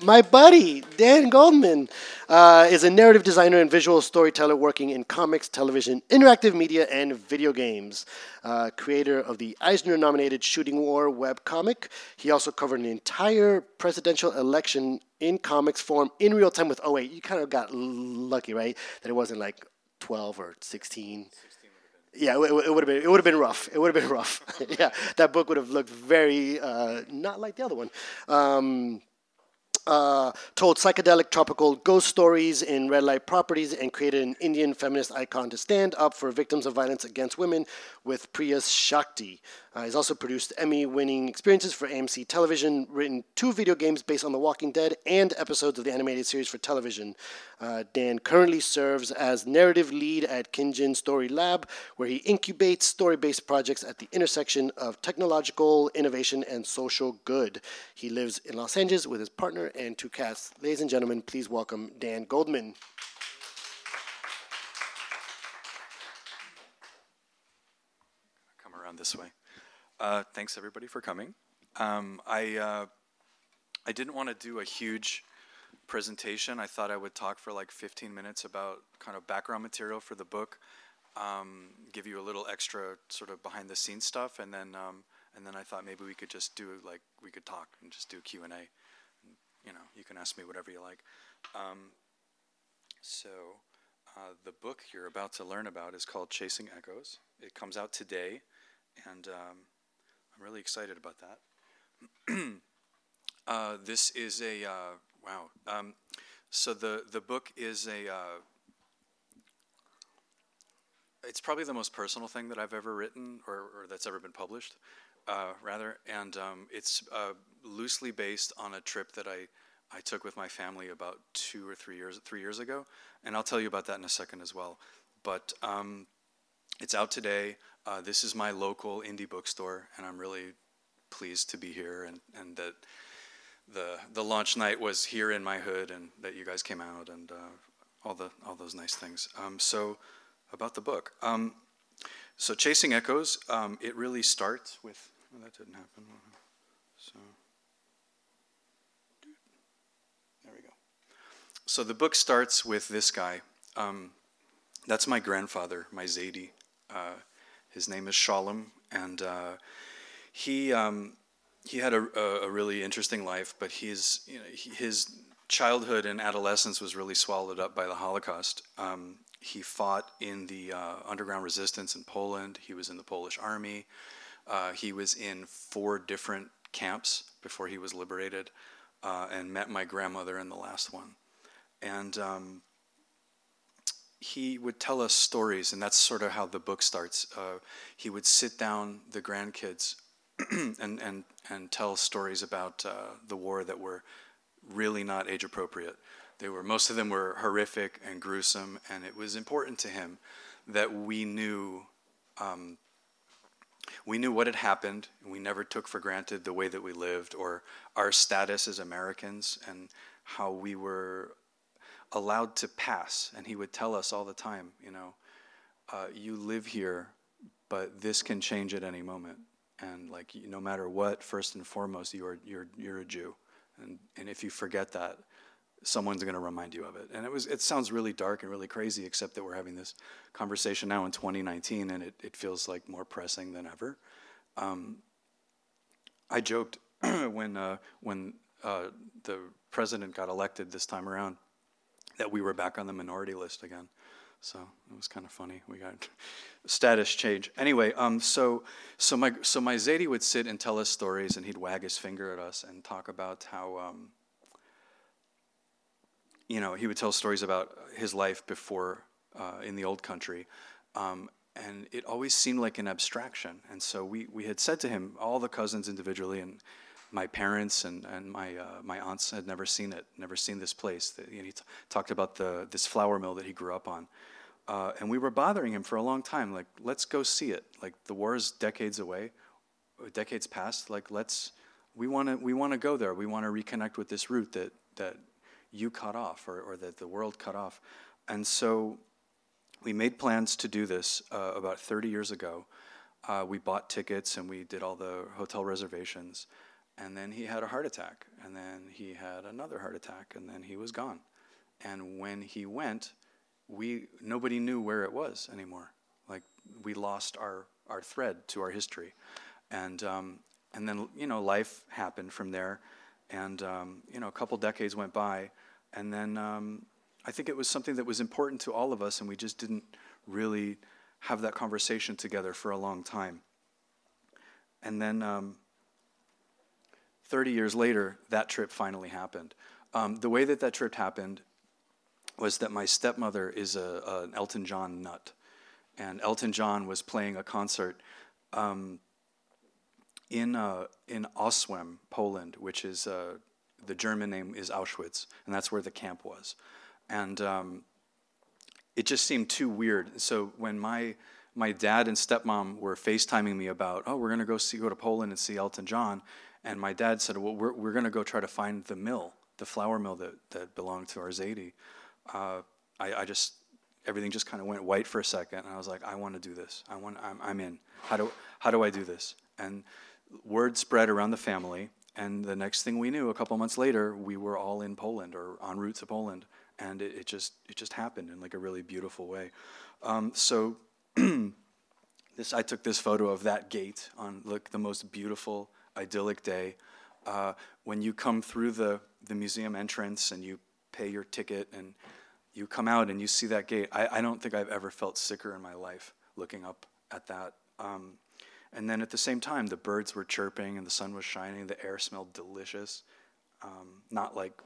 My buddy, Dan Goldman, uh, is a narrative designer and visual storyteller working in comics, television, interactive media, and video games. Uh, creator of the Eisner nominated Shooting War web comic. He also covered an entire presidential election in comics form in real time with 08. You kind of got lucky, right? That it wasn't like 12 or 16. Yeah, it, it would have been it would have been rough. It would have been rough. yeah, that book would have looked very uh, not like the other one. Um, uh, told psychedelic tropical ghost stories in red light properties and created an Indian feminist icon to stand up for victims of violence against women with Priya Shakti. Uh, he's also produced Emmy winning experiences for AMC television, written two video games based on The Walking Dead, and episodes of the animated series for television. Uh, Dan currently serves as narrative lead at Kinjin Story Lab, where he incubates story based projects at the intersection of technological innovation and social good. He lives in Los Angeles with his partner and two cats. Ladies and gentlemen, please welcome Dan Goldman. Come around this way. Uh, thanks everybody for coming. Um, I uh, I didn't want to do a huge presentation. I thought I would talk for like 15 minutes about kind of background material for the book, um, give you a little extra sort of behind the scenes stuff, and then um, and then I thought maybe we could just do like we could talk and just do Q and A. You know, you can ask me whatever you like. Um, so. Uh, the book you're about to learn about is called Chasing Echoes. It comes out today, and um, I'm really excited about that. uh, this is a uh, wow. Um, so the the book is a. Uh, it's probably the most personal thing that I've ever written, or, or that's ever been published, uh, rather. And um, it's uh, loosely based on a trip that I I took with my family about two or three years three years ago, and I'll tell you about that in a second as well. But um, it's out today. Uh, this is my local indie bookstore, and I'm really pleased to be here and, and that the the launch night was here in my hood and that you guys came out and uh, all the all those nice things. Um, so about the book. Um, so chasing echoes. Um, it really starts with. Oh, that didn't happen. So there we go. So the book starts with this guy. Um, that's my grandfather, my Zaidi. Uh, his name is Shalom, and uh, he um, he had a, a, really interesting life, but his you know, his childhood and adolescence was really swallowed up by the Holocaust. Um, he fought in the uh, underground resistance in Poland. He was in the Polish army. Uh, he was in four different camps before he was liberated, uh, and met my grandmother in the last one. And um, he would tell us stories, and that's sort of how the book starts. Uh, he would sit down the grandkids and, and, and tell stories about uh, the war that were really not age appropriate. They were most of them were horrific and gruesome, and it was important to him that we knew um, we knew what had happened. And we never took for granted the way that we lived or our status as Americans and how we were allowed to pass. And he would tell us all the time, you know, uh, you live here, but this can change at any moment. And like, no matter what, first and foremost, you're, you're, you're a Jew. And, and if you forget that, someone's going to remind you of it. And it was, it sounds really dark and really crazy, except that we're having this conversation now in 2019, and it, it feels like more pressing than ever. Um, I joked when, uh, when uh, the president got elected this time around that we were back on the minority list again. So it was kind of funny. We got status change. Anyway, um, so so my so my Zaidi would sit and tell us stories, and he'd wag his finger at us and talk about how. Um, you know, he would tell stories about his life before uh, in the old country, um, and it always seemed like an abstraction. And so we we had said to him, all the cousins individually, and my parents and, and my, uh, my aunts had never seen it, never seen this place. Know, he t- talked about the, this flour mill that he grew up on. Uh, and we were bothering him for a long time. Like, let's go see it. Like, the war is decades away, decades past. Like, let's, we want to we wanna go there. We want to reconnect with this root that, that you cut off or, or that the world cut off. And so we made plans to do this uh, about 30 years ago. Uh, we bought tickets and we did all the hotel reservations. And then he had a heart attack. And then he had another heart attack. And then he was gone. And when he went, we nobody knew where it was anymore. Like we lost our, our thread to our history. And, um, and then, you know, life happened from there. And, um, you know, a couple decades went by. And then um, I think it was something that was important to all of us, and we just didn't really have that conversation together for a long time. And then um, 30 years later, that trip finally happened. Um, the way that that trip happened was that my stepmother is a, a, an Elton John nut. And Elton John was playing a concert um, in, uh, in Oświęcim, Poland, which is uh, the German name is Auschwitz, and that's where the camp was. And um, it just seemed too weird. So when my my dad and stepmom were FaceTiming me about, oh, we're gonna go see go to Poland and see Elton John, and my dad said, well, we're we're gonna go try to find the mill, the flour mill that that belonged to our Zadie. Uh, I, I just everything just kind of went white for a second, and I was like, I want to do this. I want. I'm, I'm in. How do how do I do this? And word spread around the family, and the next thing we knew, a couple months later, we were all in Poland or en route to Poland and it, it, just it just happened in like a really beautiful way. Um, so this I took this photo of that gate on like the most beautiful idyllic day. Uh, when you come through the the museum entrance and you pay your ticket and you come out and you see that gate, I, I don't think I've ever felt sicker in my life looking up at that. Um, and then at the same time, the birds were chirping and the sun was shining. The air smelled delicious. Um, not like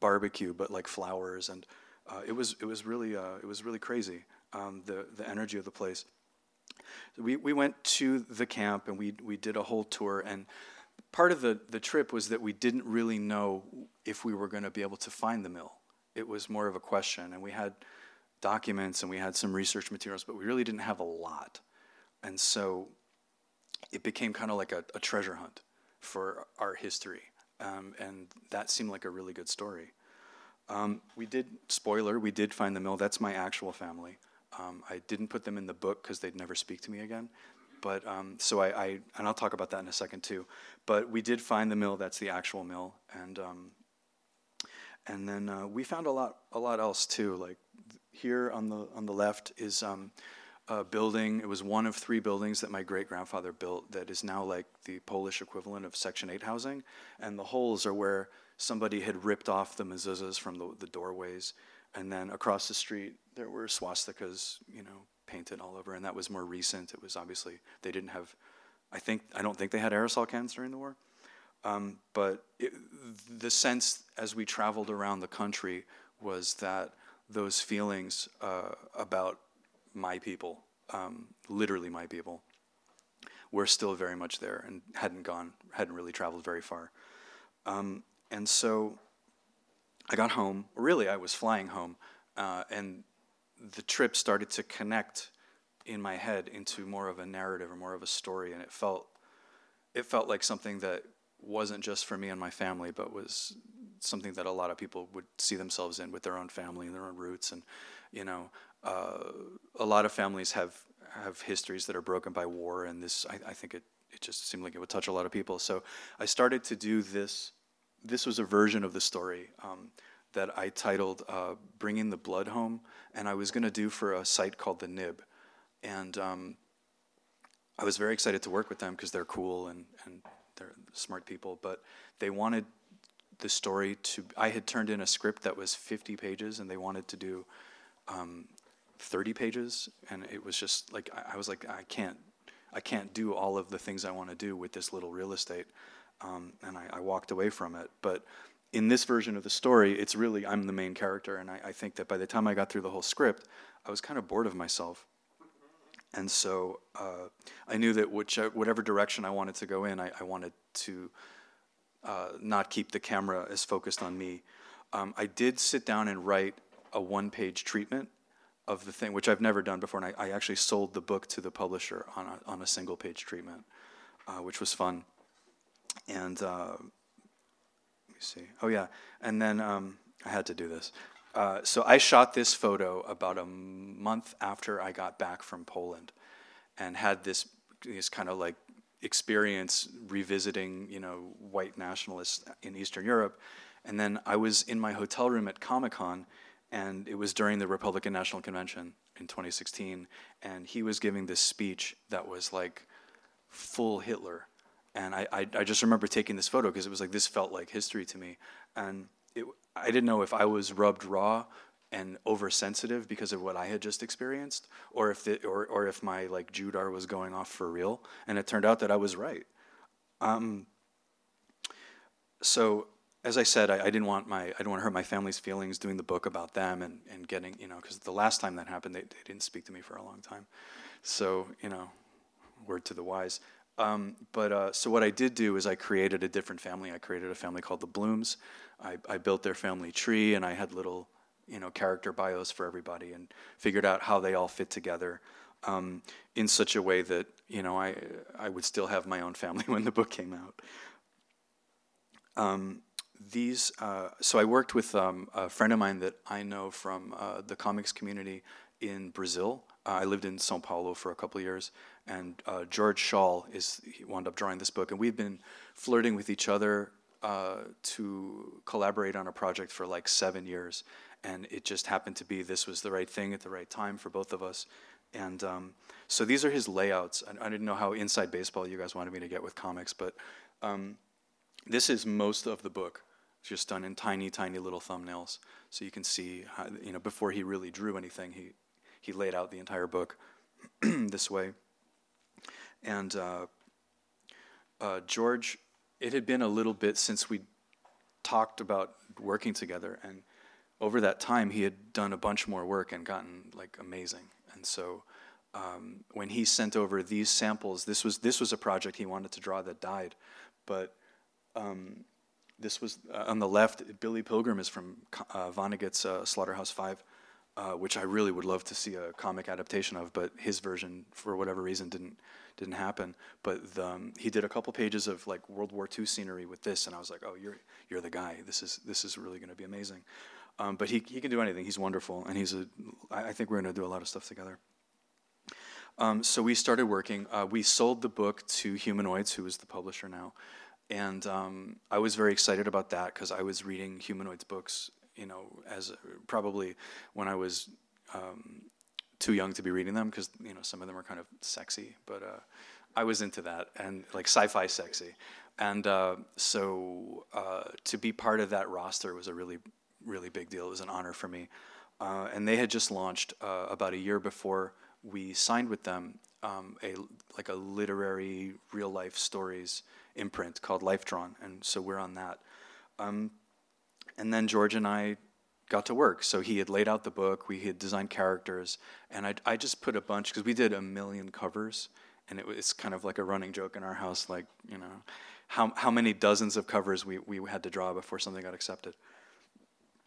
barbecue, but like flowers, and uh, it was it was really uh, it was really crazy. Um, the the energy of the place. We we went to the camp and we we did a whole tour and. Part of the, the trip was that we didn't really know if we were going to be able to find the mill. It was more of a question, and we had documents and we had some research materials, but we really didn't have a lot. And so it became kind of like a, a treasure hunt for our history. Um, and that seemed like a really good story. Um, we did, spoiler, we did find the mill. That's my actual family. Um, I didn't put them in the book because they'd never speak to me again. But um, so I, I, and I'll talk about that in a second too. But we did find the mill. That's the actual mill, and um, and then uh, we found a lot, a lot else too. Like here on the on the left is um, a building. It was one of three buildings that my great grandfather built that is now like the Polish equivalent of Section 8 housing. And the holes are where somebody had ripped off the mezuzahs from the, the doorways. And then across the street, there were swastikas, you know, painted all over. And that was more recent. It was obviously, they didn't have, I think, I don't think they had aerosol cans during the war. Um, but it, the sense as we traveled around the country was that those feelings uh, about my people, um, literally my people, were still very much there and hadn't gone, hadn't really traveled very far. Um, and so I got home. Really, I was flying home, uh, and the trip started to connect in my head into more of a narrative or more of a story, and it felt it felt like something that wasn't just for me and my family, but was something that a lot of people would see themselves in with their own family and their own roots, and you know, uh, a lot of families have have histories that are broken by war, and this I, I, think it it just seemed like it would touch a lot of people. So I started to do this. This was a version of the story um, that I titled uh, "Bringing the Blood Home," and I was going to do for a site called the Nib, and um, I was very excited to work with them because they're cool and and they're smart people, but they wanted the story to. I had turned in a script that was 50 pages, and they wanted to do um, 30 pages, and it was just like I, I, was like I can't I can't do all of the things I want to do with this little real estate, um, and I, I, walked away from it. But in this version of the story, it's really I'm the main character, and I, I think that by the time I got through the whole script, I was kind of bored of myself. And so uh, I knew that which, whatever direction I wanted to go in, I, I wanted to uh, not keep the camera as focused on me. Um, I did sit down and write a one-page treatment of the thing, which I've never done before, and I, I actually sold the book to the publisher on a, on a single-page treatment, uh, which was fun. And uh, me see. Oh yeah, and then um, I had to do this. Uh, so I shot this photo about a month after I got back from Poland, and had this this kind of like experience revisiting, you know, white nationalists in Eastern Europe. And then I was in my hotel room at Comic Con, and it was during the Republican National Convention in 2016, and he was giving this speech that was like full Hitler. And I, I, I just remember taking this photo because it was like this felt like history to me. And it, I didn't know if I was rubbed raw and oversensitive because of what I had just experienced, or if the, or or if my like Judar was going off for real. And it turned out that I was right. Um, so as I said, I, I, didn't want my I didn't want to hurt my family's feelings doing the book about them and, and getting you know because the last time that happened they, they didn't speak to me for a long time, so you know, word to the wise. Um, but uh, so what I did do is I created a different family. I created a family called the Blooms. I, I built their family tree, and I had little, you know, character bios for everybody, and figured out how they all fit together um, in such a way that you know I I would still have my own family when the book came out. Um, these uh, so I worked with um, a friend of mine that I know from uh, the comics community in Brazil. Uh, I lived in São Paulo for a couple years, and uh, George Schall is he wound up drawing this book, and we've been flirting with each other uh, to collaborate on a project for like seven years, and it just happened to be this was the right thing at the right time for both of us, and um, so these are his layouts. I, I, didn't know how inside baseball you guys wanted me to get with comics, but um, this is most of the book just done in tiny, tiny little thumbnails, so you can see how, you know before he really drew anything, he he laid out the entire book this way. And uh, uh, George, it had been a little bit since we talked about working together, and over that time, he had done a bunch more work and gotten like amazing. And so, um, when he sent over these samples, this was this was a project he wanted to draw that died, but um, this was uh, on the left. Billy Pilgrim is from uh, Vonnegut's uh, Slaughterhouse Five, uh, which I really would love to see a comic adaptation of, but his version, for whatever reason, didn't didn't happen. But the, um, he did a couple pages of like World War II scenery with this, and I was like, oh, you're you're the guy. This is this is really going to be amazing. Um, but he he can do anything. He's wonderful, and he's a. I think we're going to do a lot of stuff together. Um, so we started working. Uh, we sold the book to Humanoids, who is the publisher now, and um, I was very excited about that because I was reading Humanoids books you know, as probably when I was um, too young to be reading them because you know some of them are kind of sexy, but uh, I was into that and like sci-fi sexy, and uh, so uh, to be part of that roster was a really really big deal. It was an honor for me, uh, and they had just launched uh, about a year before we signed with them um, a like a literary real life stories imprint called Life Drawn, and so we're on that. Um, and then George and I got to work. So he had laid out the book, we had designed characters, and I, I just put a bunch, because we did a million covers, and it was kind of like a running joke in our house, like, you know, how, how many dozens of covers we, we had to draw before something got accepted.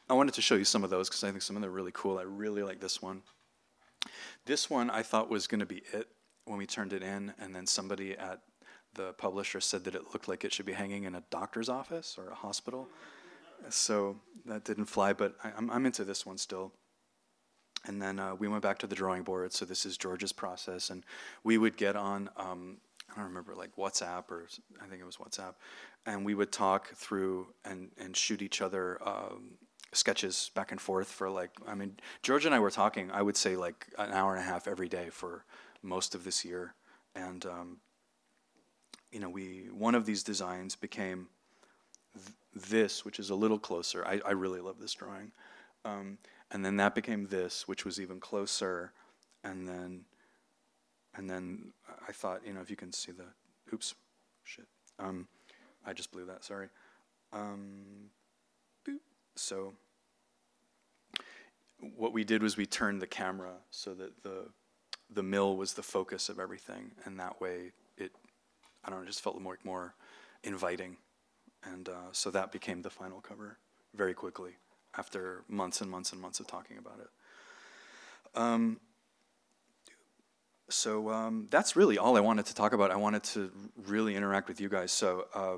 I wanted to show you some of those because I think some of them are really cool. I really like this one. This one I thought was going to be it when we turned it in, and then somebody at the publisher said that it looked like it should be hanging in a doctor's office or a hospital so that didn't fly, but I, am I'm into this one still. And then uh, we went back to the drawing board. So this is George's process, and we would get on. Um, I don't remember like WhatsApp or I think it was WhatsApp, and we would talk through and and shoot each other um, sketches back and forth for like I mean George and I were talking. I would say like an hour and a half every day for most of this year, and um, you know we one of these designs became this, which is a little closer. I, I really love this drawing. Um, and then that became this, which was even closer. And then, and then I thought, you know, if you can see the, oops, shit. Um, I just blew that. Sorry. Um, so what we did was we turned the camera so that the the mill was the focus of everything, and that way it, I don't know, just felt more more inviting and uh, so that became the final cover very quickly after months and months and months of talking about it. Um, so um, that's really all I wanted to talk about. I wanted to really interact with you guys. So uh,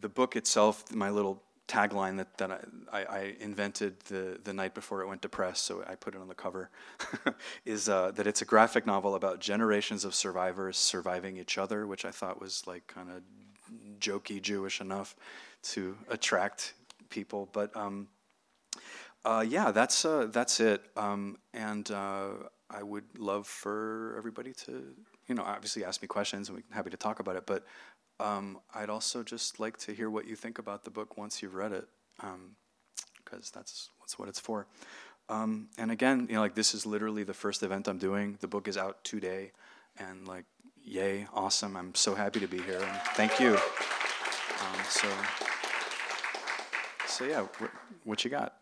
the book itself, my little tagline that, that I, I, I, invented the, the night before it went to press, so I put it on the cover, is uh, that it's a graphic novel about generations of survivors surviving each other, which I thought was like kind of jokey Jewish enough to attract people. But um, uh, yeah, that's uh, that's it. Um, and uh, I would love for everybody to, you know, obviously ask me questions, and we're happy to talk about it. But um, I'd also just like to hear what you think about the book once you've read it, because um, that's that's what it's for. Um, and again, you know, like this is literally the first event I'm doing. The book is out today, and like, yay, awesome! I'm so happy to be here, and thank you. Um, so, so yeah, wh- what you got?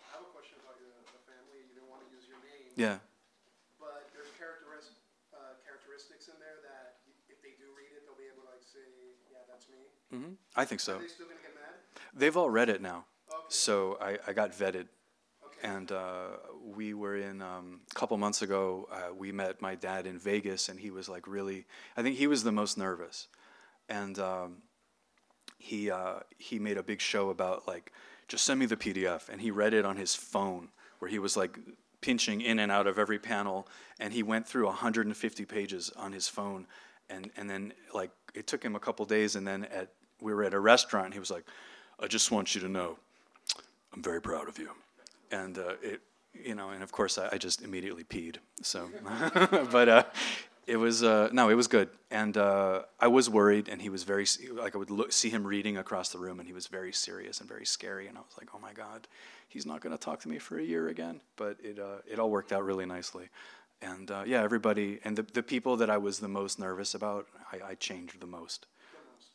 I have a question about your the family. You don't want to use your name. Yeah. But there's characteris- uh, characteristics in there that if they do read it, they'll be able to like say, yeah, that's me. Mm-hmm. I think so. Are they still gonna get mad? They've all read it now. Okay. So I, I got vetted. And uh, we were in um, a couple months ago. Uh, we met my dad in Vegas, and he was like really. I think he was the most nervous, and um, he uh, he made a big show about like just send me the PDF, and he read it on his phone, where he was like pinching in and out of every panel, and he went through 150 pages on his phone, and and then like it took him a couple days, and then at we were at a restaurant, he was like, "I just want you to know, I'm very proud of you," and uh, it you know, and of course I, I just immediately peed. So, but uh, it was uh, no, it was good, and uh, I was worried, and he was very like I would look, see him reading across the room, and he was very serious and very scary, and I was like, oh my god, he's not going to talk to me for a year again. But it uh, it all worked out really nicely, and uh, yeah, everybody and the the people that I was the most nervous about, I, I changed the most,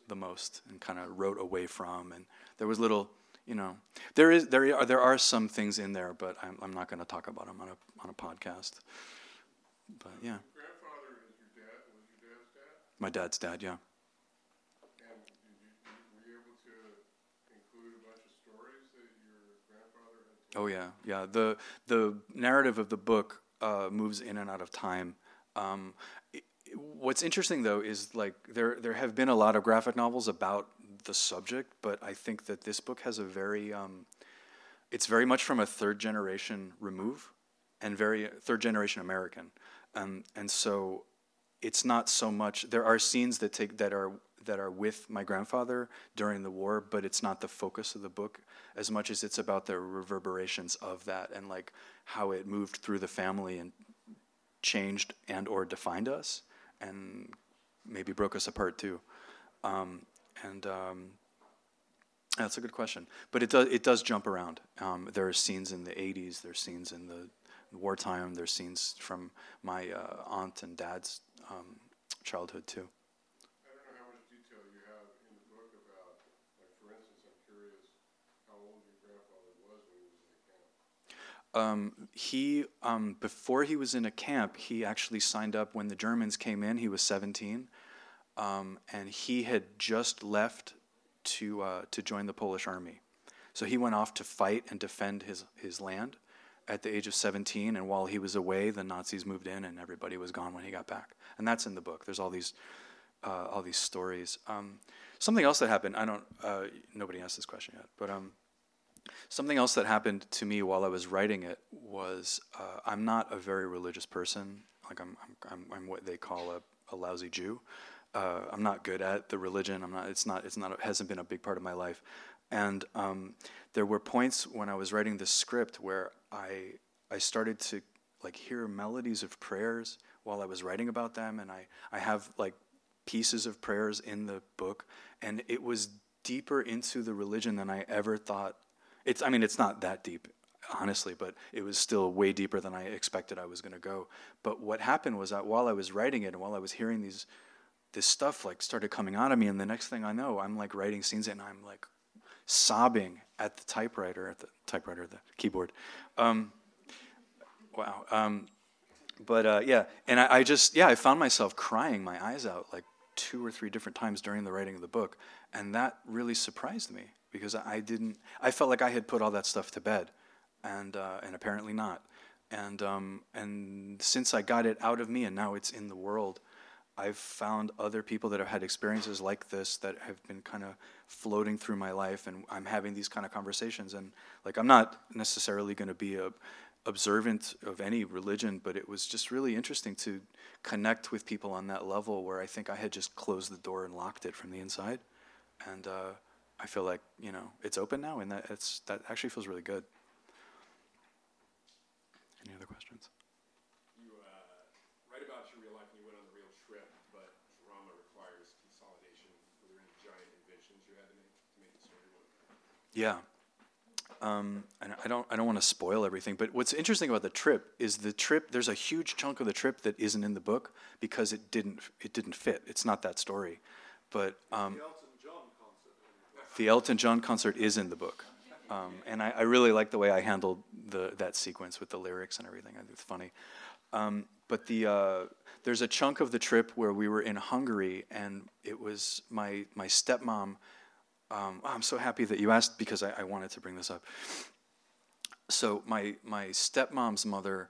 the most, and kind of wrote away from, and there was little. You know, there is there are there are some things in there, but I'm I'm not going to talk about them on a on a podcast. But yeah. My dad's dad, yeah. Oh yeah, yeah. The the narrative of the book uh, moves in and out of time. Um, it, what's interesting though is like there there have been a lot of graphic novels about the subject, but I think that this book has a very um, it's very much from a third generation remove and very third generation American, um, and so it's not so much. There are scenes that take that are that are with my grandfather during the war, but it's not the focus of the book as much as it's about the reverberations of that and like how it moved through the family and changed and or defined us and maybe broke us apart too. Um, and um, that's a good question, but it does it does jump around. Um, there are scenes in the '80s. There's scenes in the wartime. There's scenes from my uh, aunt and dad's um, childhood too. I don't know how much detail you have in the book about, like, for I'm curious how old your grandfather was when he was in the camp. Um, he um, before he was in a camp, he actually signed up when the Germans came in. He was 17, um, and he had just left to uh, to join the Polish army. So he went off to fight and defend his his land at the age of 17, and while he was away, the Nazis moved in, and everybody was gone when he got back. And that's in the book. There's all these, uh, all these stories. Um, something else that happened. I don't. Uh, nobody asked this question yet, but um, something else that happened to me while I was writing it was uh, I'm not a very religious person. Like I'm, I'm, I'm, I'm what they call a, a lousy Jew. Uh, I'm not good at the religion. I'm not. It's not. It's not. It hasn't been a big part of my life. And um, there were points when I was writing this script where I I started to like hear melodies of prayers while I was writing about them, and I I have like pieces of prayers in the book, and it was deeper into the religion than I ever thought. It's I mean it's not that deep honestly, but it was still way deeper than I expected I was going to go. But what happened was that while I was writing it and while I was hearing these this stuff like started coming out of me and the next thing I know I'm like writing scenes and I'm like sobbing at the typewriter, at the typewriter, the keyboard. Um, wow. Um, but uh, yeah, and I, I, just yeah, I found myself crying my eyes out like two or three different times during the writing of the book, and that really surprised me because I didn't. I felt like I had put all that stuff to bed, and uh, and apparently not. And um, and since I got it out of me, and now it's in the world, I've found other people that have had experiences like this that have been kind of floating through my life, and I'm having these kind of conversations. And like, I'm not necessarily going to be a observant of any religion, but it was just really interesting to connect with people on that level where I think I had just closed the door and locked it from the inside, and uh, I feel like you know it's open now, and that it's that actually feels really good. Any other questions? You uh, write about your real life and you went on the real trip, but drama requires consolidation. Were there any giant inventions you had to make to make the story work? Yeah. Um, and I don't, I don't want to spoil everything, but what's interesting about the trip is the trip. There's a huge chunk of the trip that isn't in the book because it didn't, it didn't fit. It's not that story, but um, the Elton John concert is in the book, um, and I, I really like the way I handled the that sequence with the lyrics and everything. I think it's funny. Um, but the uh, there's a chunk of the trip where we were in Hungary, and it was my my stepmom. Um, I'm so happy that you asked because I, I wanted to bring this up. So my my stepmom's mother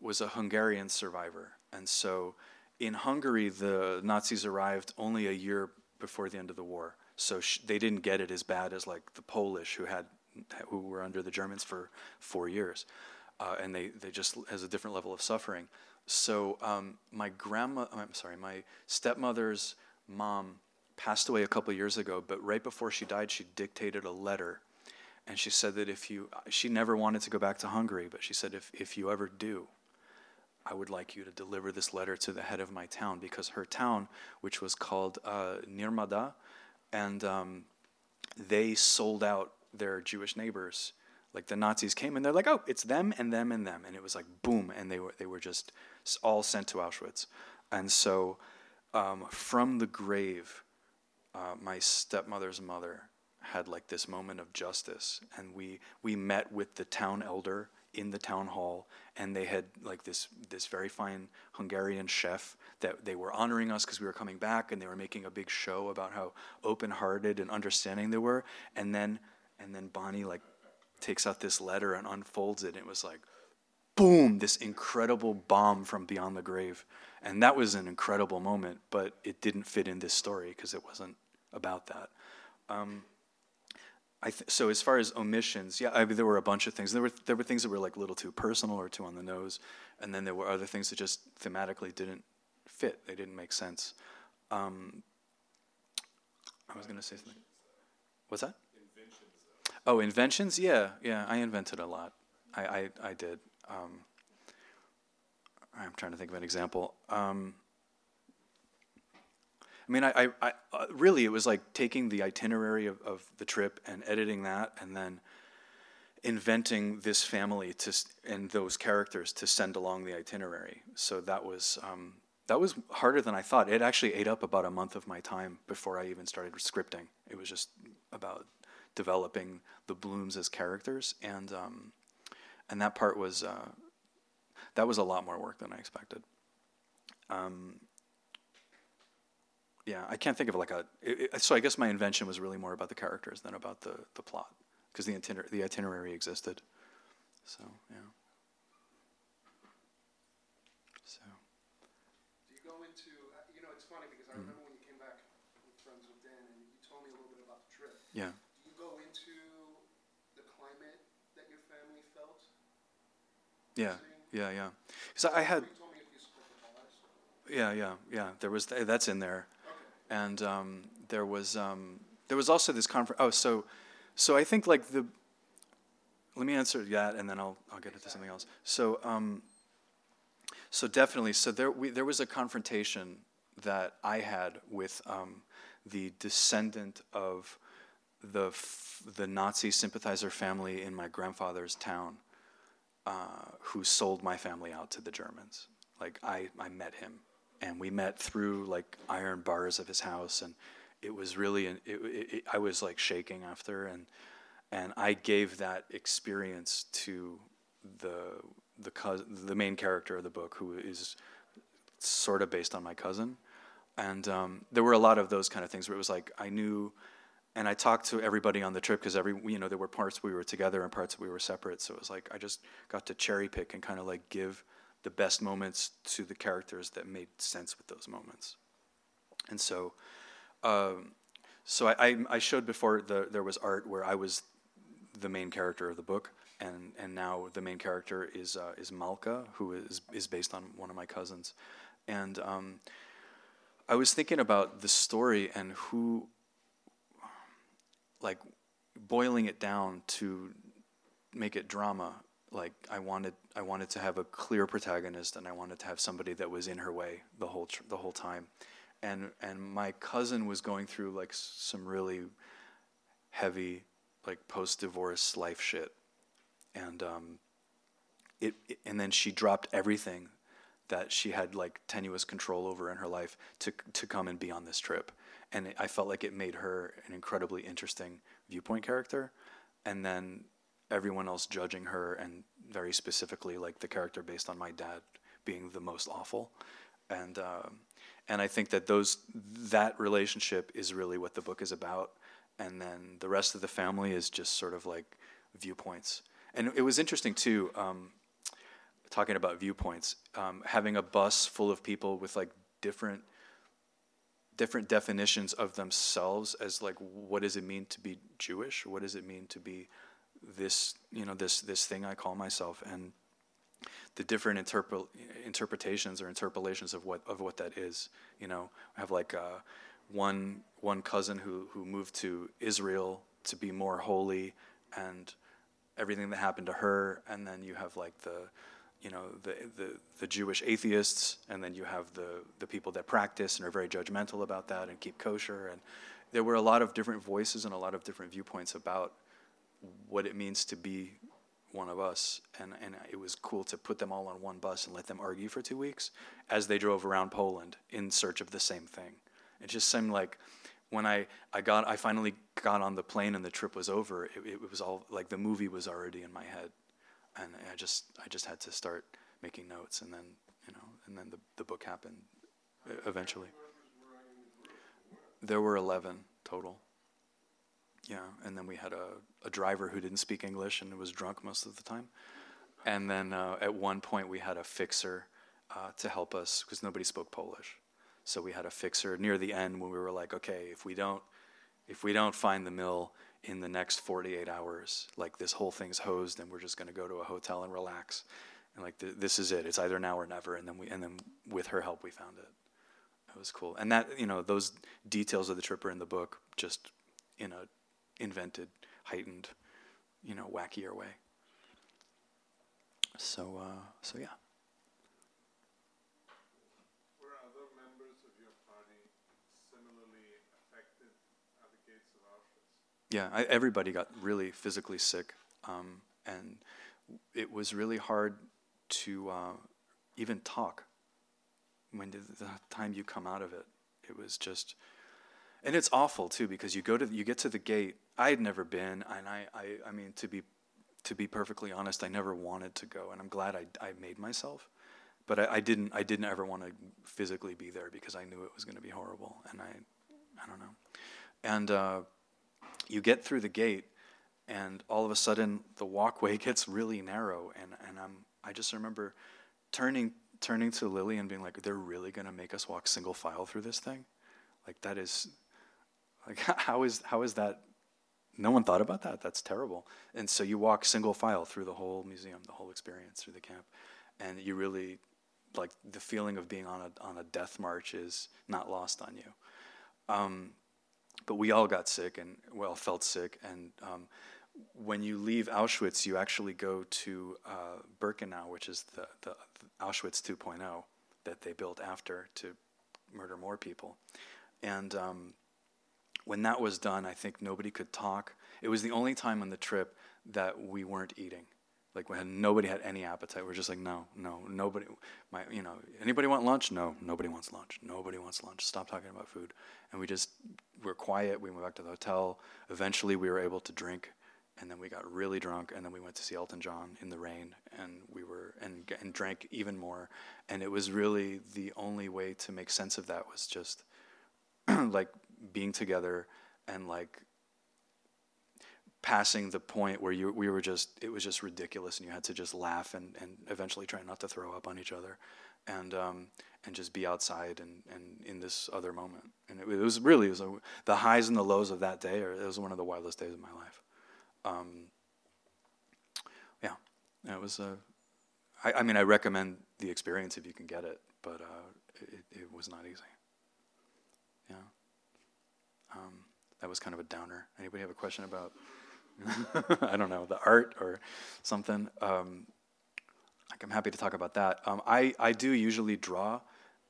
was a Hungarian survivor, and so in Hungary the Nazis arrived only a year before the end of the war. So sh- they didn't get it as bad as like the Polish who had who were under the Germans for four years, uh, and they they just has a different level of suffering. So um, my grandma, I'm sorry, my stepmother's mom passed away a couple years ago, but right before she died, she dictated a letter. And she said that if you, she never wanted to go back to Hungary, but she said, if, if you ever do, I would like you to deliver this letter to the head of my town because her town, which was called uh, Nyírmada, and um, they sold out their Jewish neighbors. Like the Nazis came and they're like, oh, it's them and them and them, and it was like boom, and they were they were just all sent to Auschwitz, and so um, from the grave, uh, my stepmother's mother had like this moment of justice, and we we met with the town elder in the town hall, and they had like this this very fine Hungarian chef that they were honoring us because we were coming back, and they were making a big show about how open-hearted and understanding they were, and then and then Bonnie like takes out this letter and unfolds it, and it was like boom, this incredible bomb from beyond the grave. And that was an incredible moment, but it didn't fit in this story because it wasn't about that. Um, I th- so as far as omissions, yeah, I mean, there were a bunch of things. There were there were things that were like a little too personal or too on the nose, and then there were other things that just thematically didn't fit. They didn't make sense. Um, I was going to say something. What's that? Oh, inventions? Yeah, yeah. I invented a lot. I, I, I did. Um, I'm trying to think of an example. Um, I mean, I, I, I uh, really it was like taking the itinerary of, of the trip and editing that, and then inventing this family to and those characters to send along the itinerary. So that was um, that was harder than I thought. It actually ate up about a month of my time before I even started scripting. It was just about developing the blooms as characters, and um, and that part was uh, that was a lot more work than I expected. Um, yeah, I can't think of like a. It, it, so I guess my invention was really more about the characters than about the the plot, because the itiner- the itinerary existed. So yeah. So Do you go into, uh, you know, it's funny because I remember when you came back with Friends with Dan and you told me a little bit about the trip. yeah. Do you go into the climate that your family felt? Yeah, yeah, yeah. Because I had, You told me a few stuff about that. so- yeah, yeah, yeah. There was that's in there. And um, there was um, there was also this conference. Oh, so so I think like the. Let me answer that, and then I'll I'll get into something else. So um, so definitely, so there we there was a confrontation that I had with um, the descendant of the f- the Nazi sympathizer family in my grandfather's town, uh, who sold my family out to the Germans. Like I, I met him, and we met through like iron bars of his house, and it was really, an, it, it, I was like shaking after, and and I gave that experience to the the cous- the main character of the book, who is sort of based on my cousin, and um, there were a lot of those kind of things where it was like I knew, and I talked to everybody on the trip because every you know there were parts we were together and parts we were separate. So it was like I just got to cherry pick and kind of like give the best moments to the characters that made sense with those moments. And so, um, so I, I, showed before the, there was art where I was the main character of the book, and, and now the main character is uh, is Malka, who is is based on one of my cousins, and um, I was thinking about the story and who, like, boiling it down to make it drama. Like I wanted, I wanted to have a clear protagonist, and I wanted to have somebody that was in her way the whole tr- the whole time, and and my cousin was going through like some really heavy, like post divorce life shit, and um, it, it and then she dropped everything that she had like tenuous control over in her life to to come and be on this trip, and it, I felt like it made her an incredibly interesting viewpoint character, and then everyone else judging her and very specifically like the character based on my dad being the most awful, and um, and I think that those that relationship is really what the book is about, and then the rest of the family is just sort of like viewpoints, and it was interesting too. Um, talking about viewpoints, um, having a bus full of people with like different different definitions of themselves as like what does it mean to be Jewish? What does it mean to be this you know this this thing I call myself and the different interpre- interpretations or interpolations of what of what that is. You know, I have like uh, one one cousin who who moved to Israel to be more holy and everything that happened to her, and then you have like the you know the, the the Jewish atheists, and then you have the the people that practice and are very judgmental about that and keep kosher, and there were a lot of different voices and a lot of different viewpoints about what it means to be one of us, and and it was cool to put them all on one bus and let them argue for two weeks as they drove around Poland in search of the same thing. It just seemed like when I, I got I finally got on the plane and the trip was over, it, it was all like the movie was already in my head, and I just I just had to start making notes, and then you know, and then the the book happened eventually. There were eleven total. Yeah, and then we had a, a driver who didn't speak English and was drunk most of the time. And then uh, at one point we had a fixer uh, to help us because nobody spoke Polish. So we had a fixer near the end when we were like, okay, if we don't, if we don't find the mill in the next 48 hours, like this whole thing's hosed, and we're just going to go to a hotel and relax, and like th- this is it. It's either now or never. And then we, and then with her help, we found it. It was cool. And that, you know, those details of the trip are in the book, just in a invented, heightened, you know, wackier way. So, uh, so yeah. Were other members of your party similarly affected at the gates of Auschwitz? Yeah, I, everybody got really physically sick, um, and it was really hard to uh, even talk when the, the time you come out of it. It was just, and it's awful too because you go to you get to the gate. I had never been, and I, I, I mean to be to be perfectly honest, I never wanted to go, and I'm glad I, I made myself. But I, I didn't I didn't ever want to physically be there because I knew it was going to be horrible, and I I don't know, and. Uh, you get through the gate and all of a sudden the walkway gets really narrow and, and I'm I just remember turning turning to Lily and being like, they're really gonna make us walk single file through this thing? Like that is like how is how is that no one thought about that. That's terrible. And so you walk single file through the whole museum, the whole experience through the camp. And you really like the feeling of being on a on a death march is not lost on you. Um, but we all got sick and we all felt sick and um, when you leave Auschwitz you actually go to uh, Birkenau which is the, the, the Auschwitz 2.0 that they built after to murder more people and um, when that was done I think nobody could talk. It was the only time on the trip that we weren't eating. Like when nobody had any appetite. We're just like no no nobody my you know anybody want lunch? No nobody wants lunch. Nobody wants lunch. Stop talking about food. And we just were quiet. We went back to the hotel. Eventually we were able to drink and then we got really drunk and then we went to see Elton John in the rain and we were and and drank even more. And it was really the only way to make sense of that was just like being together and like passing the point where you we were just it was just ridiculous and you had to just laugh and, and eventually try not to throw up on each other and um, and just be outside and, and in this other moment. And it, it was really it was a, the highs and the lows of that day or it was one of the wildest days of my life. Um, yeah it was a I, I mean I recommend the experience if you can get it but uh, it, it was not easy um, that was kind of a downer anybody have a question about I don't know, the art or something. Um, I'm happy to talk about that. Um, I, I do usually draw.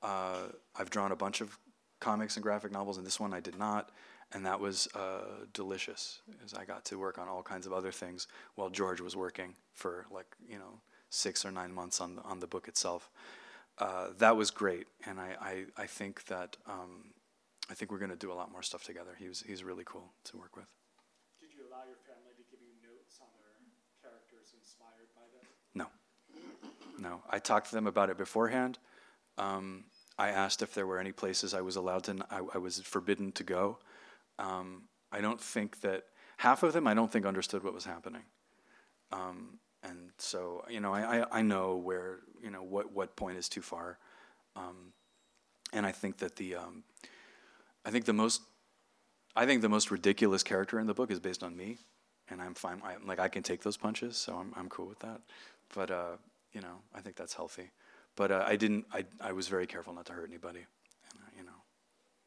Uh, I've drawn a bunch of comics and graphic novels, and this one I did not. And that was uh, delicious, as I got to work on all kinds of other things while George was working for like you know six or nine months on the on the book itself. Uh, that was great, and I I, I think that um, I think we're going to do a lot more stuff together. He was he's really cool to work with. Did you allow your family to give you notes on their characters inspired by this? No. No. I talked to them about it beforehand. Um, I asked if there were any places I was allowed to, I was forbidden to go. Um, I don't think that, half of them I don't think understood what was happening. Um, and so, you know, I, I, I know where, you know, what, what point is too far. Um, and I think that the, um, I think the most, I think the most ridiculous character in the book is based on me and I'm fine. I, like I can take those punches, so I'm I'm cool with that. But uh, you know, I think that's healthy. But uh, I didn't. I I was very careful not to hurt anybody. And, uh, you know,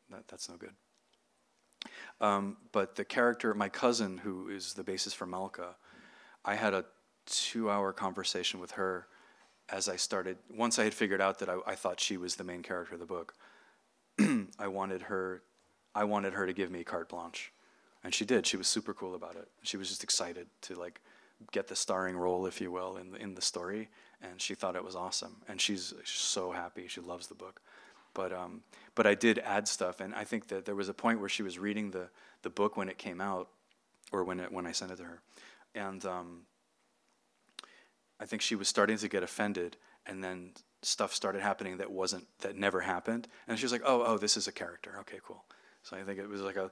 that that's no good. Um, but the character, my cousin, who is the basis for Malka, I had a two-hour conversation with her as I started. Once I had figured out that I, I thought she was the main character of the book, I wanted her. I wanted her to give me carte blanche and she did. She was super cool about it. She was just excited to like get the starring role, if you will, in the, in the story, and she thought it was awesome. And she's so happy. She loves the book. But um, but I did add stuff, and I think that there was a point where she was reading the the book when it came out, or when it when I sent it to her, and um, I think she was starting to get offended, and then stuff started happening that wasn't that never happened, and she was like, "Oh, oh, this is a character. Okay, cool." So I think it was like a,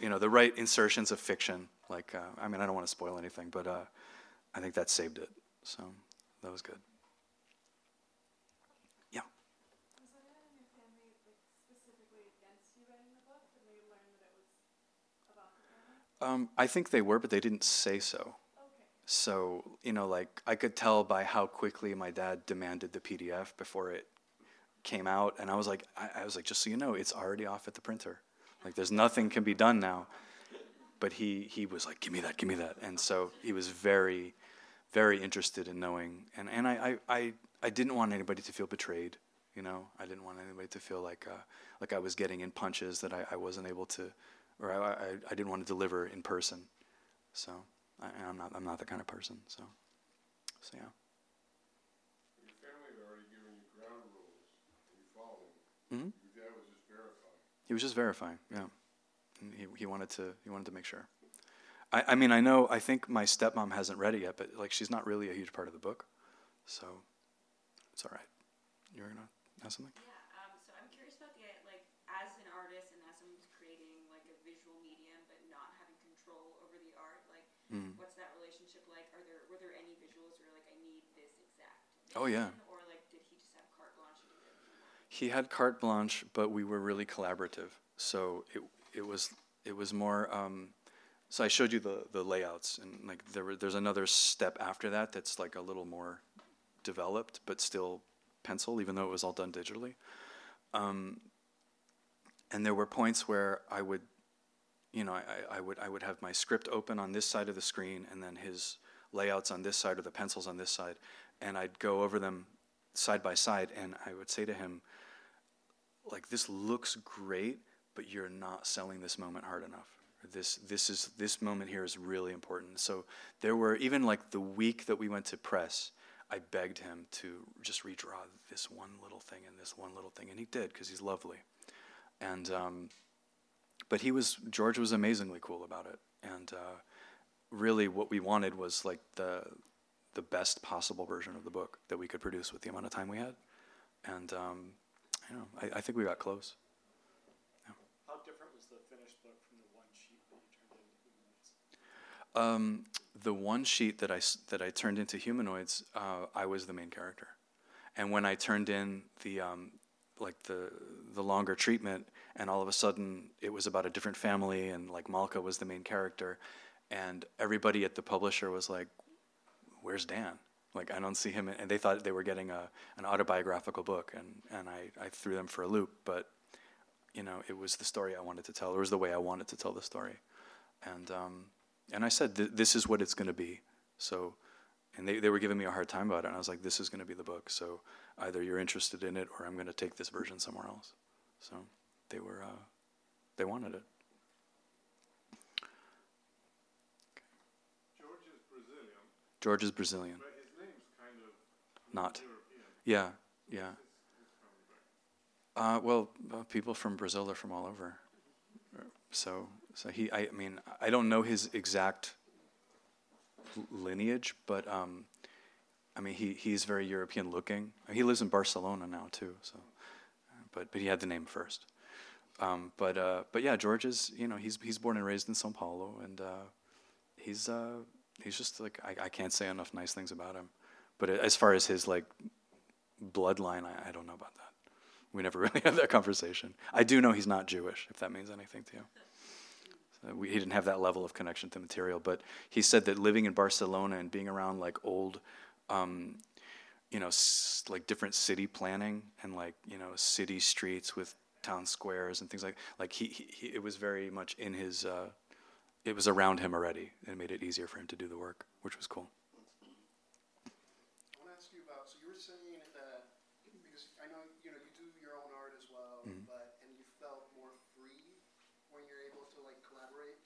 you know, the right insertions of fiction. Like, uh, I mean, I don't want to spoil anything, but uh, I think that saved it. So that was good. Yeah. Was anyone in your family specifically against you writing the book when they learned that it was about the family? Um, I think they were, but they didn't say so. Okay. So you know, like I could tell by how quickly my dad demanded the PDF before it came out, and I was like, I, I was like, just so you know, it's already off at the printer. Like there's nothing can be done now. But he he was like, give me that, give me that, and so he was very, very interested in knowing. And and I I I, I didn't want anybody to feel betrayed. You know, I didn't want anybody to feel like uh, like I was getting in punches that I, I wasn't able to, or I, I I didn't want to deliver in person. So I, I'm not I'm not that kind of person. So so yeah. Your He was just verifying, yeah. And he, he wanted to he wanted to make sure. I, I mean I know I think my stepmom hasn't read it yet, but like she's not really a huge part of the book, so it's all right. You're gonna ask something? Yeah, um, so I'm curious about the, like, as an artist and as someone who's creating, like, a visual medium but not having control over the art, like, Mm. what's that relationship like? Are there, were there any visuals where, like, I need this exact Oh, yeah. vision, Or, like, did he just have carte blanche to do whatever he had carte blanche, but we were really collaborative. So it it was it was more. Um, so I showed you the the layouts, and like there were, there's another step after that that's like a little more developed, but still pencil, even though it was all done digitally. Um, and there were points where I would, you know, I, I would I would have my script open on this side of the screen, and then his layouts on this side or the pencils on this side, and I'd go over them side by side, and I would say to him, like, this looks great, but you're not selling this moment hard enough. This this is this moment here is really important. So there were even like the week that we went to press, I begged him to just redraw this one little thing and this one little thing, and he did because he's lovely. And um, but he was George was amazingly cool about it, and uh, really what we wanted was like the the best possible version of the book that we could produce with the amount of time we had, and um, Know, I, I think we got close. The one sheet that? Um, the one sheet that I, that I turned into Humanoids, uh, I was the main character. And when I turned in the, um, like the the longer treatment and all of a sudden it was about a different family and like Malka was the main character and everybody at the publisher was like where's Dan like I don't see him, and they thought they were getting a an autobiographical book, and and I I threw them for a loop, but you know it was the story I wanted to tell. It was the way I wanted to tell the story, and um, and I said th- this is what it's going to be. So, and they they were giving me a hard time about it, and I was like, this is going to be the book. So either you're interested in it, or I'm going to take this version somewhere else. So they were uh, they wanted it. George is Brazilian, George is Brazilian, but his name's kind of not yeah yeah. Uh, well, uh, people from Brazil are from all over. So, so he, I, mean, I don't know his exact lineage, but um, I mean, he, he's very European looking. He lives in Barcelona now too. So, uh, but but he had the name first. Um, but uh, but yeah, George is you know he's he's born and raised in São Paulo, and uh, he's uh, he's just like I, I can't say enough nice things about him. But as far as his like bloodline, I, I don't know about that. We never really had that conversation. I do know he's not Jewish, if that means anything to you. So we, he didn't have that level of connection to material, but he said that living in Barcelona and being around like old, um, you know, s- like different city planning and like you know city streets with town squares and things like like he, he, it was very much in his. Uh, it was around him already, and made it easier for him to do the work, which was cool. I want to ask you about, so you were saying that, because I know, you know, you do your own art as well, Mm-hmm. but, and you felt more free when you're able to like collaborate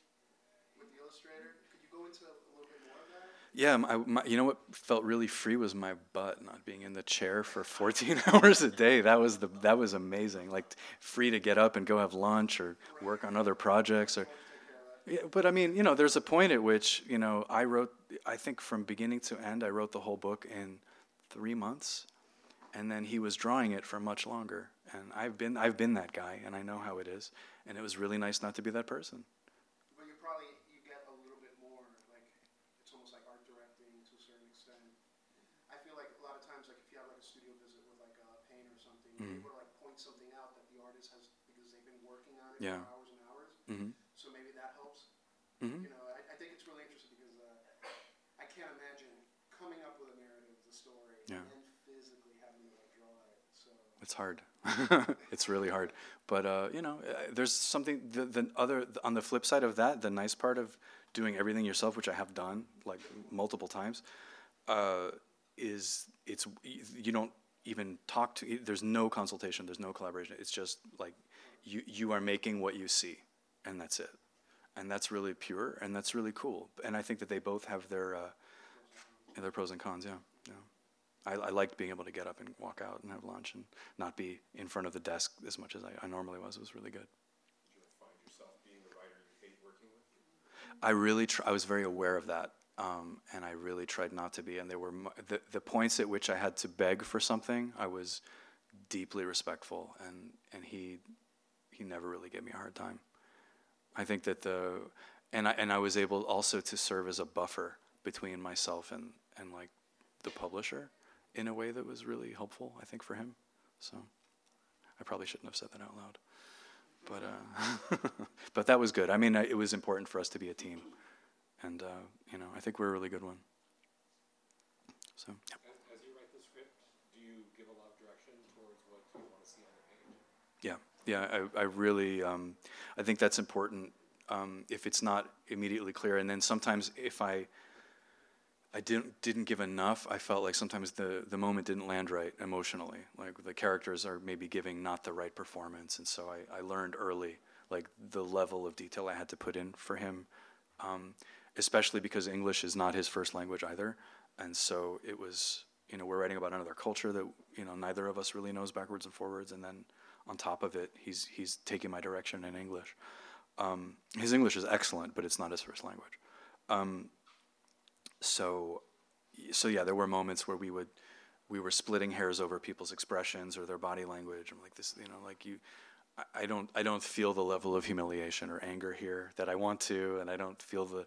with the illustrator. Could you go into a little bit more of that? Yeah, my, you know what felt really free was my butt not being in the chair for 14 hours a day. That was the that was amazing. Like free to get up and go have lunch or work on other projects or. Yeah, but I mean, you know, there's a point at which you know I wrote. I think from beginning to end, I wrote the whole book in three months, and then he was drawing it for much longer. And I've been I've been that guy, and I know how it is. And it was really nice not to be that person. But you probably, you get a little bit more, like, it's almost like art directing to a certain extent. I feel like a lot of times, like, if you have like a studio visit with like a painter or something, you're Mhm. able to like point something out that the artist has, because they've been working on it Yeah. for hours and hours. hmm So maybe that helps. hmm You know, I, I think it's really interesting because uh, I can't imagine coming up with a narrative, the story, Yeah. and then physically having to like draw it. So It's hard. it's really hard. But uh, you know, uh, there's something. The, the other on the flip side of that, the nice part of doing everything yourself, which I have done like multiple times, uh, is it's you don't even talk to. There's no consultation. There's no collaboration. It's just like you you are making what you see, and that's it. And that's really pure, and that's really cool. And I think that they both have their uh, their pros and cons. Yeah. I, I liked being able to get up and walk out and have lunch and not be in front of the desk as much as I, I normally was. It was really good. Did you find yourself being the writer you hate working with? I really, tr- I was very aware of that, um, and I really tried not to be. And there were mo- the the points at which I had to beg for something. I was deeply respectful, and and he he never really gave me a hard time. I think that the and I and I was able also to serve as a buffer between myself and and like the publisher in a way that was really helpful. I think for him. So I probably shouldn't have said that out loud, but uh, but that was good. I mean, it was important for us to be a team, and uh, you know, I think we're a really good one. So yeah. As, as you write the script, do you give a lot of direction towards what you want to see on the page? Yeah, yeah, I, I really, um, I think that's important. Um, if it's not immediately clear, and then sometimes if I, I didn't didn't give enough, I felt like sometimes the the moment didn't land right emotionally. Like the characters are maybe giving not the right performance, and so I, I learned early like the level of detail I had to put in for him, um, especially because English is not his first language either, and so it was you know we're writing about another culture that you know neither of us really knows backwards and forwards, and then on top of it, he's he's taking my direction in English. Um, his English is excellent, but it's not his first language. Um, so, so yeah, there were moments where we would we were splitting hairs over people's expressions or their body language. I'm like this, you know, like you. I- don't I don't feel the level of humiliation or anger here that I want to, and I don't feel the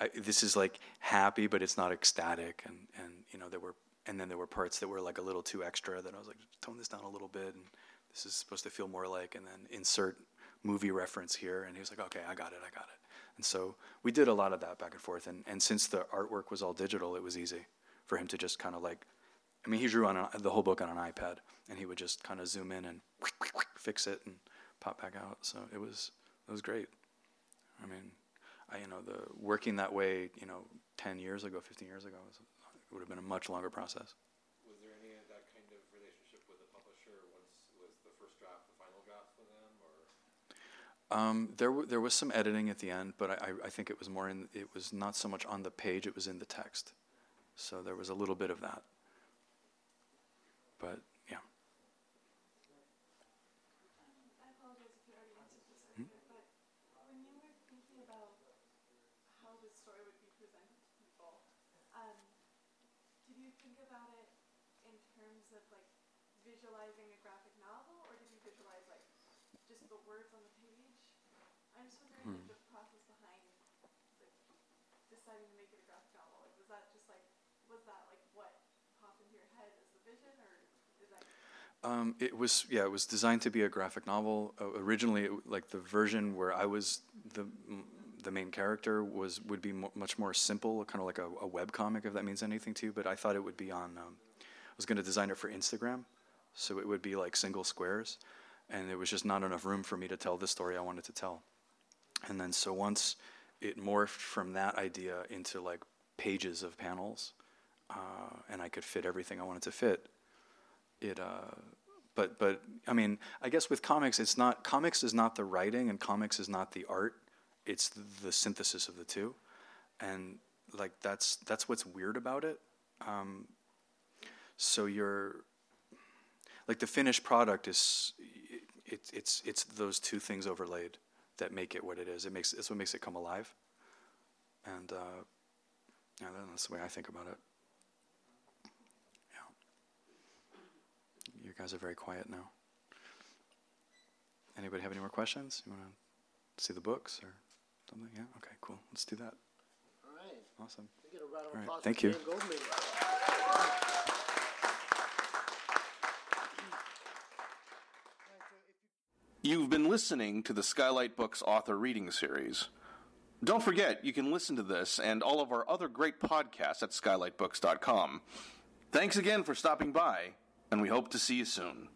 I, this is like happy, but it's not ecstatic, and and you know there were and then there were parts that were like a little too extra that I was like tone this down a little bit, and this is supposed to feel more like, and then insert movie reference here, and he was like, okay, I got it, I got it, and so we did a lot of that back and forth, and and since the artwork was all digital, it was easy for him to just kind of like, I mean, he drew on the whole book on an iPad, and he would just kind of zoom in and fix it and pop back out, so it was it was great. I mean, I, you know, the working that way, you know, 10 years ago, 15 years ago, was, it would have been a much longer process. Was there any of that kind of relationship with the publisher once was the first draft the final draft for them, or Um, there, w- there was some editing at the end, but I, I, think it was more in, it was not so much on the page, it was in the text. So there was a little bit of that. But, yeah. I apologize if you already answered this earlier, but when you were thinking about how the story would be presented to people, um, did you think about it in terms of like visualizing a graphic novel, or did you visualize like just the words on the page? I'm just wondering like, the process behind like, deciding to make it a graphic novel. Like, was that just like was that like what popped into your head as the vision, or is that Um, it was yeah, it was designed to be a graphic novel. Uh, originally, it, like the version where I was the m- the main character was would be much more simple, kind of like a, a web comic, if that means anything to you. But I thought it would be on. Um, I was going to design it for Instagram, so it would be like single squares, and there was just not enough room for me to tell the story I wanted to tell. And then so once it morphed from that idea into like pages of panels, uh, and I could fit everything I wanted to fit it uh but but i mean i guess with comics it's not comics is not the writing and comics is not the art. It's the, the synthesis of the two. And like that's that's what's weird about it. Um so you're like the finished product is it, it's it's those two things overlaid that make it what it is. It makes it's what makes it come alive. And uh yeah that's the way i think about it You guys are very quiet now. Anybody have any more questions? You want to see the books or something? Yeah. Okay. Cool. Let's do that. All right. Awesome. Get a round of All right, thank you. You've been listening to the Skylight Books author reading series. Don't forget, you can listen to this and all of our other great podcasts at skylightbooks.com. Thanks again for stopping by, and we hope to see you soon.